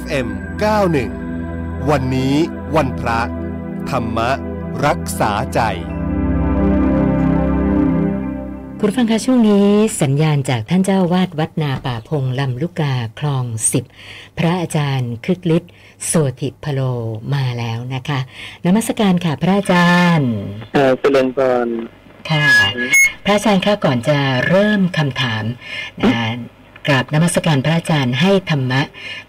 FM 91 วันนี้วันพระ ธรรมรักษาใจ คุณฟังคะช่วงนี้สัญญาณจากท่านเจ้าวาดวัดนาป่าพงลำลูกกาคลองสิบพระอาจารย์คึกฤทธิ์โสติพโลมาแล้วนะคะนมัสการค่ะพระอาจารย์เอ่อเจริญพรค่ะ พระอาจารย์คะก่อนจะเริ่มคำถามนะ กราบนมัสการพระอาจารย์ให้ธรรมะ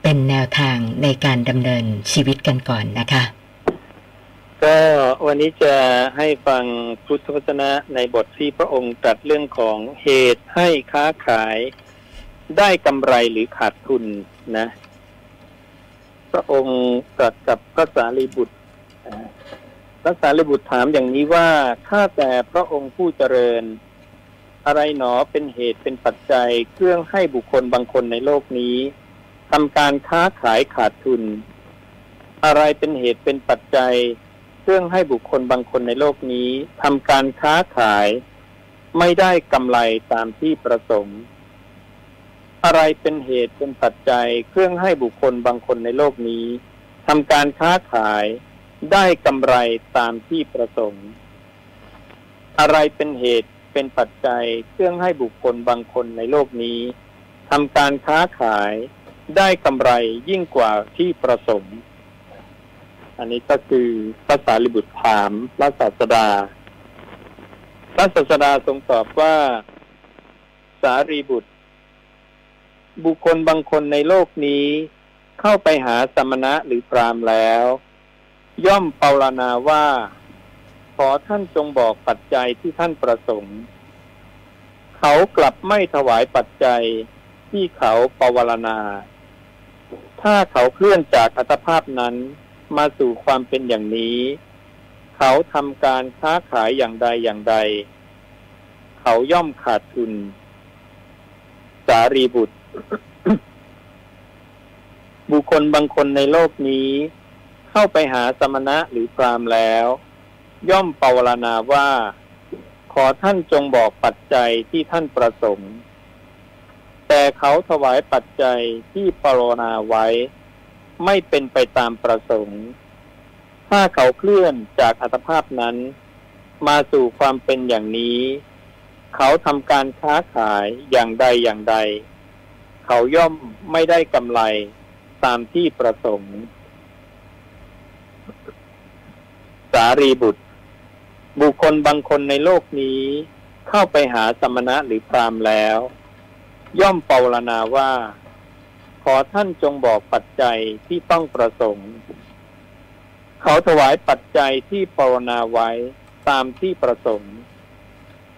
เป็นแนวทางในการดำเนินชีวิตกันก่อนนะคะ ก็วันนี้จะให้ฟังพุทธวจนะในบทที่พระองค์ตรัสเรื่องของเหตุให้ค้าขายได้กำไรหรือขาดทุนนะ พระองค์ตรัสกับพระสารีบุตรพระสารีบุตรถามอย่างนี้ว่าข้าแต่พระองค์ผู้เจริญ อะไรหนอเป็นเหตุเป็นปัจจัยเครื่องให้บุคคลบางคนในโลกนี้ทำการค้าขายขาดทุน อะไรเป็นเหตุเป็นปัจจัยเครื่องให้บุคคลบางคนในโลกนี้ทำการค้าขาย ไม่ได้กำไรตามที่ประสงค์ อะไรเป็นเหตุเป็นปัจจัยเครื่องให้บุคคลบางคนในโลกนี้ทำการค้าขายได้กำไรตามที่ประสงค์ อะไรเป็นเหตุ เป็นปัจจัยเครื่องให้บุคคลบางคนในโลกนี้ทำการค้าขายได้กำไรยิ่งกว่าที่ประสงค์ อันนี้ก็คือพระสารีบุตรถามพระศาสดา พระศาสดาทรงตอบว่าสารีบุตร บุคคลบางคนในโลกนี้เข้าไปหาสมณะหรือพรามแล้ว ย่อมเปารณาว่า อท่านจงบอกปัจจัยที่ท่านประสงค์ เขากลับไม่ถวายปัจจัยที่เขาปวารณา ถ้าเขาเคลื่อนจากอัตภาพนั้นมาสู่ความเป็นอย่างนี้ เขาทำการค้าขายอย่างใดอย่างใด เขาย่อมขาดทุน สารีบุตร บุคคลบางคนในโลกนี้ เข้าไปหาสมณะหรือพรามแล้ว ย่อมปวารณาว่า ขอท่านจงบอกปัจจัยที่ท่านประสงค์ แต่เขาถวายปัจจัยที่ปรารณาไว้ ไม่เป็นไปตามประสงค์ ถ้าเขาเคลื่อนจากอัตภาพนั้น มาสู่ความเป็นอย่างนี้ เขาทำการค้าขายอย่างใดอย่างใด เขาย่อมไม่ได้กำไรตามที่ประสงค์ สารีบุตร บุคคลบางคนในโลกนี้เข้าไปหาสมณะหรือพรามแล้ว ย่อมเปารณาว่า ขอท่านจงบอกปัจจัยที่ต้องประสงค์ เขาถวายปัจจัยที่ปรารณาไว้ตามที่ประสงค์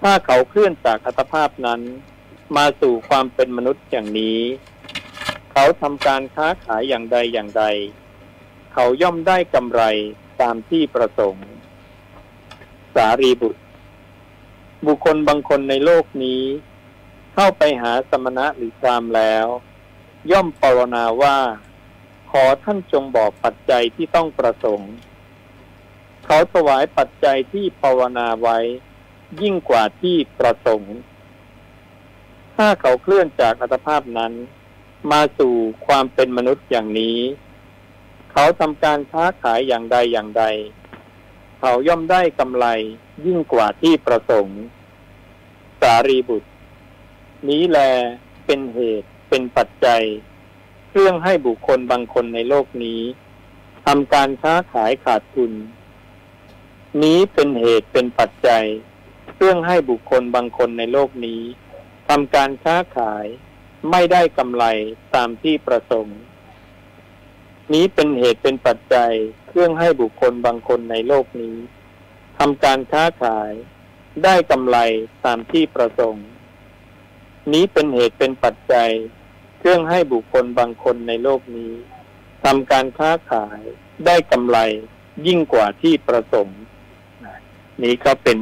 ถ้าเขาเคลื่อนจากอัตภาพนั้น มาสู่ความเป็นมนุษย์อย่างนี้ เขาทำการค้าขายอย่างใดอย่างใด เขาย่อมได้กำไรตามที่ประสงค์ สารีบุตร บุคคลบางคนในโลกนี้ เข้าไปหาสมณะหรือพรามแล้ว ย่อมปรารณาว่า ขอท่านจงบอกปัจจัยที่ต้องประสงค์ เขาถวายปัจจัยที่ภาวนาไว้ ยิ่งกว่าที่ประสงค์ ถ้าเขาเคลื่อนจากอัตภาพนั้น มาสู่ความเป็นมนุษย์อย่างนี้ เขาทำการค้าขายอย่างใดอย่างใด เขาย่อมได้กำไรยิ่งกว่าที่ประสงค์ สารีบุตร นี้แลเป็นเหตุเป็นปัจจัย เครื่องให้บุคคลบางคนในโลกนี้ทำการค้าขายขาดทุน นี้เป็นเหตุเป็นปัจจัย เครื่องให้บุคคลบางคนในโลกนี้ทำการค้าขายไม่ได้กำไรตามที่ประสงค์ นี้เป็นเหตุเป็นปัจจัยเครื่องให้บุคคลบางคนในโลกนี้ทำการค้าขาย ได้กำไรตามที่ประสงค์ นี้เป็นเหตุเป็นปัจจัย เครื่องให้บุคคลบางคนในโลกนี้ทำการค้าขายได้กำไรยิ่งกว่าที่ประสงค์ นี้ก็เป็น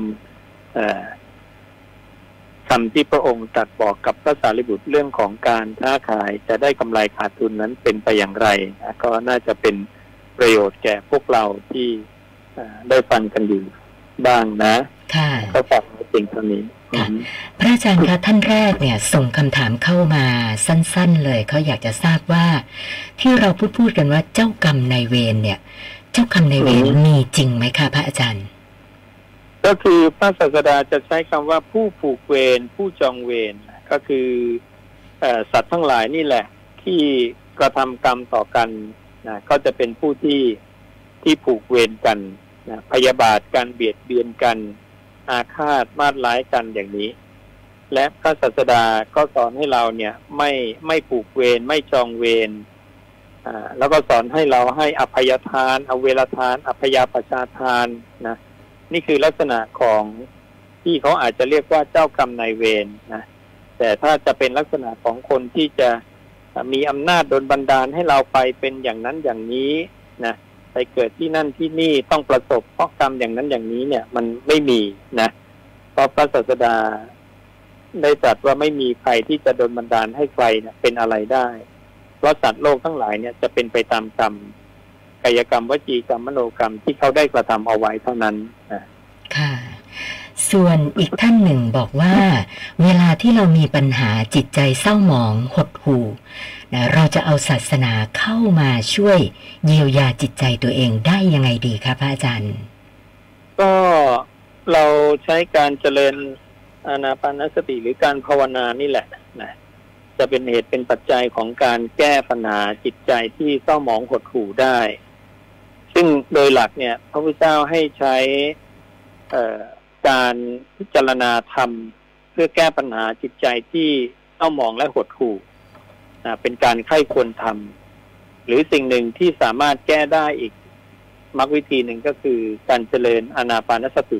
คำที่พระองค์ตรัสบอกกับพระสารีบุตรเรื่องของการค้าขายจะได้กำไรขาดทุนนั้นเป็นไปอย่างไรนะก็น่าจะเป็นประโยชน์แก่พวกเราที่ได้ฟังกันอยู่บ้างนะ ค่ะก็ฝากไว้เพียงเท่านี้ค่ะพระอาจารย์คะท่านแรกเนี่ย ส่งคำถามเข้ามาสั้น ๆ เลยเขาอยากจะทราบว่า ที่เราพูดพูดกันว่าเจ้ากรรมนายเวรเนี่ย เจ้ากรรมนายเวรอืมมีจริงไหมคะพระอาจารย์ ก็คือพระศาสดาจะใช้คำว่าผู้ผูกเวรผู้จองเวรก็คือสัตว์ทั้งหลายนี่แหละ ที่กระทำกรรมต่อกันนะก็จะเป็นผู้ที่ที่ผูกเวรกันนะพยาบาทกันเบียดเบียนกัน อาฆาตมาดร้ายกันอย่างนี้ และพระศาสดาก็สอนให้เราเนี่ยไม่ไม่ผูกเวรไม่จองเวรแล้วก็สอนให้เราให้อภัยทาน อเวรทาน อภยาประชาทานนะ นี่คือลักษณะของที่เขาอาจจะเรียกว่าเจ้ากรรมนายเวรนะ แต่ถ้าจะเป็นลักษณะของคนที่จะมีอำนาจโดนบันดาลให้เราไปเป็นอย่างนั้นอย่างนี้นะไปเกิดที่นั่นที่นี่ต้องประสบเพราะกรรมอย่างนั้นอย่างนี้เนี่ย มันไม่มีนะเพราะพระศาสดาได้ตรัสว่าไม่มีใครที่จะโดนบันดาลให้ใครเนี่ยเป็นอะไรได้ เพราะสัตว์โลกทั้งหลายเนี่ยจะเป็นไปตามกรรม กายกรรมวจีกรรมมโนกรรมที่เขาได้กระทำเอาไว้เท่านั้นนะค่ะ ส่วนอีกท่านหนึ่งบอกว่า เวลาที่เรามีปัญหาจิตใจเศร้าหมองหดหู่นะเราจะเอาศาสนาเข้ามาช่วยเยียวยาจิตใจตัวเองได้ยังไงดีคะพระอาจารย์ ก็เราใช้การเจริญอานาปานสติหรือการภาวนานี่แหละนะจะเป็นเหตุเป็นปัจจัยของการแก้ปัญหาจิตใจที่เศร้าหมองหดหู่ได้ ซึ่งโดยหลักเนี่ย พระพุทธเจ้าให้ใช้การพิจารณาธรรม เพื่อแก้ปัญหาจิตใจที่เศ้าหมองและหดหู่นะเป็นการไข้ควรทำหรือสิ่งหนึ่งที่สามารถแก้ได้อีกมรรควิธีหนึ่งก็คือการเจริญอนาปานสติ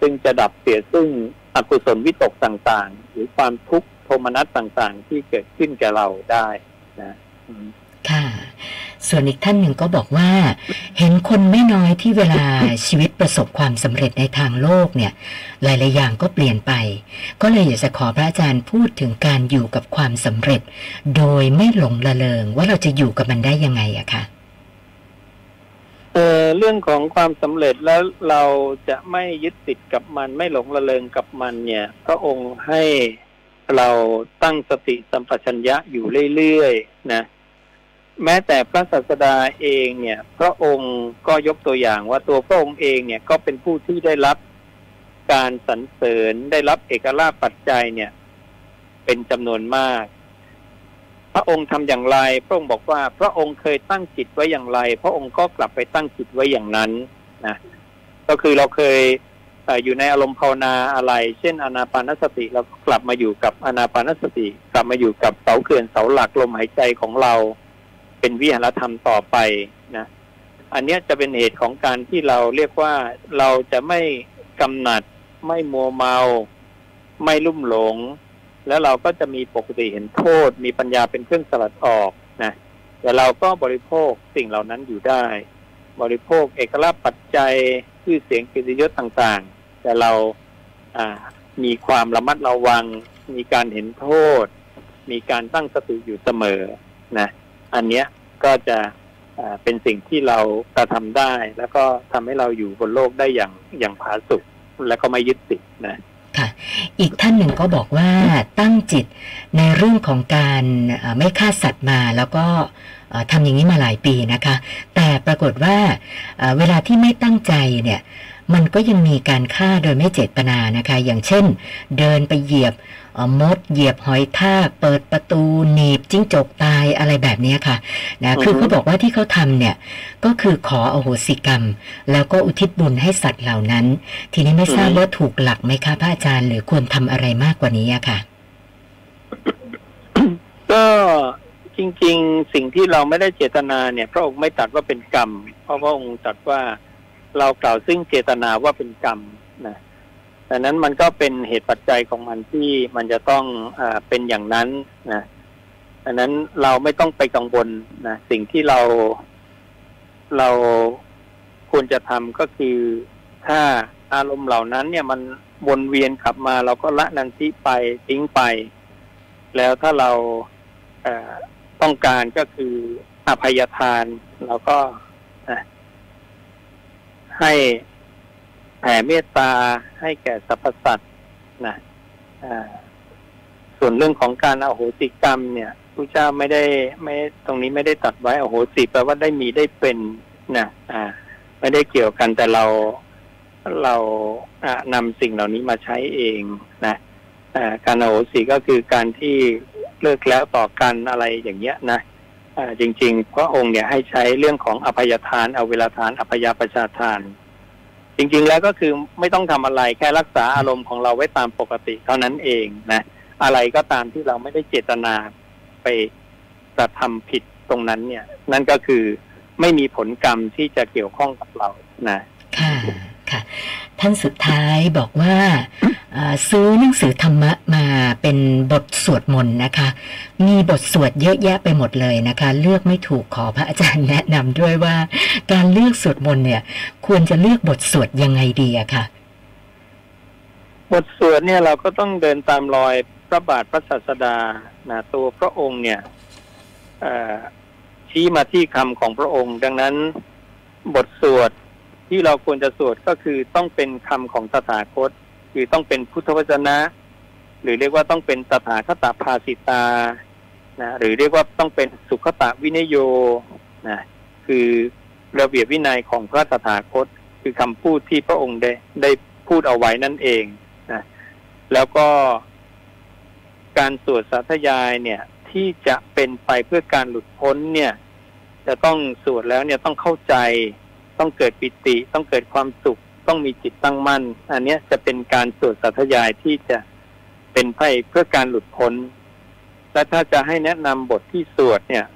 ซึ่งจะดับเสียซึ่งอกุศลวิตกต่างๆ หรือความทุกข์โทมนัสต่างๆ ที่เกิดขึ้นแก่เราได้นะค่ะ ส่วนอีกท่านหนึ่งก็บอกว่า เห็นคนไม่น้อยที่เวลาชีวิตประสบความสำเร็จในทางโลกเนี่ย หลายๆอย่างก็เปลี่ยนไป ก็เลยอยากจะขอพระอาจารย์พูดถึงการอยู่กับความสำเร็จ โดยไม่หลงละเลงว่าเราจะอยู่กับมันได้ยังไงอะคะเอ่อเรื่องของความสำเร็จแล้วเราจะไม่ยึดติดกับมัน ไม่หลงระเริงกับมันเนี่ย พระองค์ให้เราตั้งสติสัมปชัญญะอยู่เรื่อยๆนะ แม้แต่พระศาสดาเองเนี่ย พระองค์ก็ยกตัวอย่างว่าตัวพระองค์เองเนี่ยก็เป็นผู้ที่ได้รับการสรรเสริญได้รับเอกลาภปัจจัยเนี่ย เป็นจำนวนมาก พระองค์ทำอย่างไร พระองค์บอกว่า พระองค์เคยตั้งจิตไว้อย่างไร พระองค์ก็กลับไปตั้งจิตไว้อย่างนั้นนะก็คือเราเคยอยู่ในอารมณ์ภาวนาอะไร เช่น อนาปานสติเราก็กลับมาอยู่กับอนาปานสติ กลับมาอยู่กับเสาเขื่อนเสาหลักลมหายใจของเรา เป็นวิหารธรรมต่อไปนะ อันนี้จะเป็นเหตุของการที่เราเรียกว่าเราจะไม่กำหนัด ไม่มัวเมา ไม่ลุ่มหลง แล้วเราก็จะมีปกติเห็นโทษ มีปัญญาเป็นเครื่องสลัดออกนะแต่เราก็บริโภคสิ่งเหล่านั้นอยู่ได้ บริโภคเอกลักษณ์ปัจจัยชื่อเสียงกิตยศต่างๆ แต่เราอ่ามีความระมัดระวัง มีการเห็นโทษ มีการตั้งสติอยู่เสมอนะ อันเนี้ย ก็จะเป็นสิ่งที่เรากระทำได้ แล้วก็ทำให้เราอยู่บนโลกได้อย่างอย่างผาสุกและก็ไม่ยึดติดนะค่ะอีกท่านหนึ่งก็บอกว่าตั้งจิตในเรื่องของการไม่ฆ่าสัตว์มาแล้วก็ทำอย่างนี้มาหลายปีนะคะ แต่ปรากฏว่าเวลาที่ไม่ตั้งใจเนี่ย มันก็ยังมีการฆ่าโดยไม่เจตนานะคะ อย่างเช่น เดินไปเหยียบเอ่อมดเหยียบหอยทากเปิดประตูหนีบจิ้งจกตายอะไรแบบเนี้ยค่ะนะคืออือฮึเขาบอกว่าที่เขาทำเนี่ยก็คือขออโหสิกรรม แล้วก็อุทิศบุญให้สัตว์เหล่านั้น ทีนี้ไม่ทราบว่าถูกหลักไหมคะพระอาจารย์หรือควรทำอะไรมากกว่านี้อะค่ะ ก็จริง ๆ สิ่งที่เราไม่ได้เจตนาเนี่ย พระองค์ไม่ตรัดว่าเป็นกรรม เพราะพระองค์ตรัสว่า เรากล่าวซึ่งเจตนาว่าเป็นกรรมนะดังนั้นมันก็เป็นเหตุปัจจัยของมันที่มันจะต้องอเป็นอย่างนั้นนะดังนั้นเราไม่ต้องไปกังวลนะสิ่งที่เราเราควรจะทำก็คือถ้าอารมณ์เหล่านั้น เนี่ยมันวนเวียนกลับมา เราก็ละนันทิไปทิ้งไป แล้วถ้าเราต้องการก็คืออภัยทานเราก็ ให้แผ่เมตตาให้แก่สรรพสัตว์นะส่วนเรื่องของการอโหสิกรรมเนี่ยพระเจ้าไม่ได้ไม่ตรงนี้ไม่ได้ตัดไว้อโหสิแปลว่าได้มีได้เป็นนะอ่า ไม่ได้เกี่ยวกันแต่เราเราอ่านำสิ่งเหล่านี้มาใช้เองนะการอโหสิก็คือการที่เลิกแล้วต่อกันอะไรอย่างเงี้ยนะ จริง ๆ พระองค์เนี่ยให้ใช้เรื่องของอภัยทานเอาเวลาทานอภยประชาทาน จริง ๆ แล้วก็คือไม่ต้องทำอะไรแค่รักษาอารมณ์ของเราไว้ตามปกติเท่านั้นเองนะอะไรก็ตามที่เราไม่ได้เจตนาไปกระทำผิดตรงนั้นเนี่ย นั่นก็คือไม่มีผลกรรมที่จะเกี่ยวข้องกับเรานะ ค่ะ ค่ะ ท่านสุดท้ายบอกว่า ซื้อหนังสือธรรมะมาเป็นบทสวดมนต์นะคะ มีบทสวดเยอะแยะไปหมดเลยนะคะ เลือกไม่ถูกขอพระอาจารย์แนะนำด้วยว่า การเลือกสวดมนต์เนี่ย ควรจะเลือกบทสวดยังไงดีอะคะบทสวดเนี่ยเราก็ต้องเดินตามรอยพระบาทพระศาสดานะตัวพระองค์เนี่ยชี้มาที่คำของพระองค์ ดังนั้นบทสวดที่เราควรจะสวดก็คือต้องเป็นคำของตถาคต คือต้องเป็นพุทธวจนะ หรือเรียกว่าต้องเป็นตถาคตภาสิตานะหรือเรียกว่าต้องเป็นสุขตวินโยนะคือระเบียบวินัยของพระตถาคต คือคำพูดที่พระองค์ได้ได้พูดเอาไว้นั่นเองนะแล้วก็การสวดสาธยายเนี่ยที่จะเป็นไปเพื่อการหลุดพ้นเนี่ย จะต้องสวดแล้วเนี่ยต้องเข้าใจ ต้องเกิดปิติ ต้องเกิดความสุข ต้องมีจิตตั้งมั่น อันนี้จะเป็นการสวดสาธยายที่จะเป็นไปเพื่อการหลุดพ้นและถ้าจะให้แนะนำบทที่สวดเนี่ย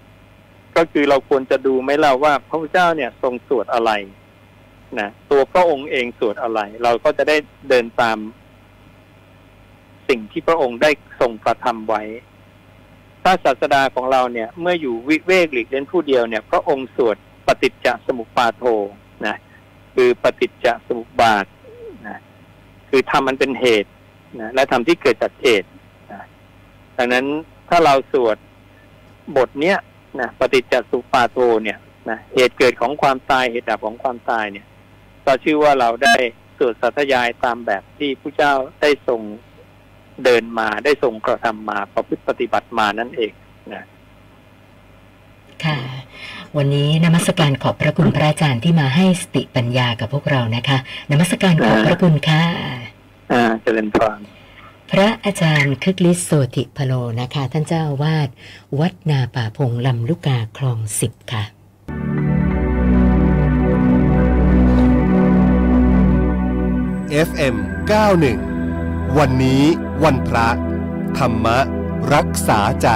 ก็คือเราควรจะดูไหมล่ะว่าพระพุทธเจ้าเนี่ยทรงสวดอะไรนะตัวพระองค์เองสวดอะไร เราก็จะได้เดินตาม สิ่งที่พระองค์ได้ทรงประทำไว้พระศาสดาของเราเนี่ย เมื่ออยู่วิเวกหลีกเล่นผู้เดียวเนี่ย พระองค์สวดปฏิจจสมุปบาโท คือปฏิจจสมุปบาทนะคือทำมันเป็นเหตุนะและทำที่เกิดจากเหตุนะดังนั้นถ้าเราสวดบทเนี้ยนะปฏิจจสมุปาโทเนี่ยนะเหตุเกิดของความตายเหตุดับของความตายเนี่ยก็ชื่อว่าเราได้สวดสัทยายตามแบบที่ผู้เจ้าได้ทรงเดินมาได้ทรงกระทำมาประพฤติปฏิบัติมานั่นเองนะค่ะ วันนี้นมัสการขอบพระคุณพระอาจารย์ที่มาให้สติปัญญากับพวกเรานะคะนมัสการขอบพระคุณค่ะอ่าเจริญพรพระอาจารย์คึกฤทธิ์โสติพโลนะคะ ท่านเจ้าอาวาดวัดนาป่าพงลำลูกกาคลองสิบค่ะ FM 91วันนี้วันพระ ธรรมรักษาใจ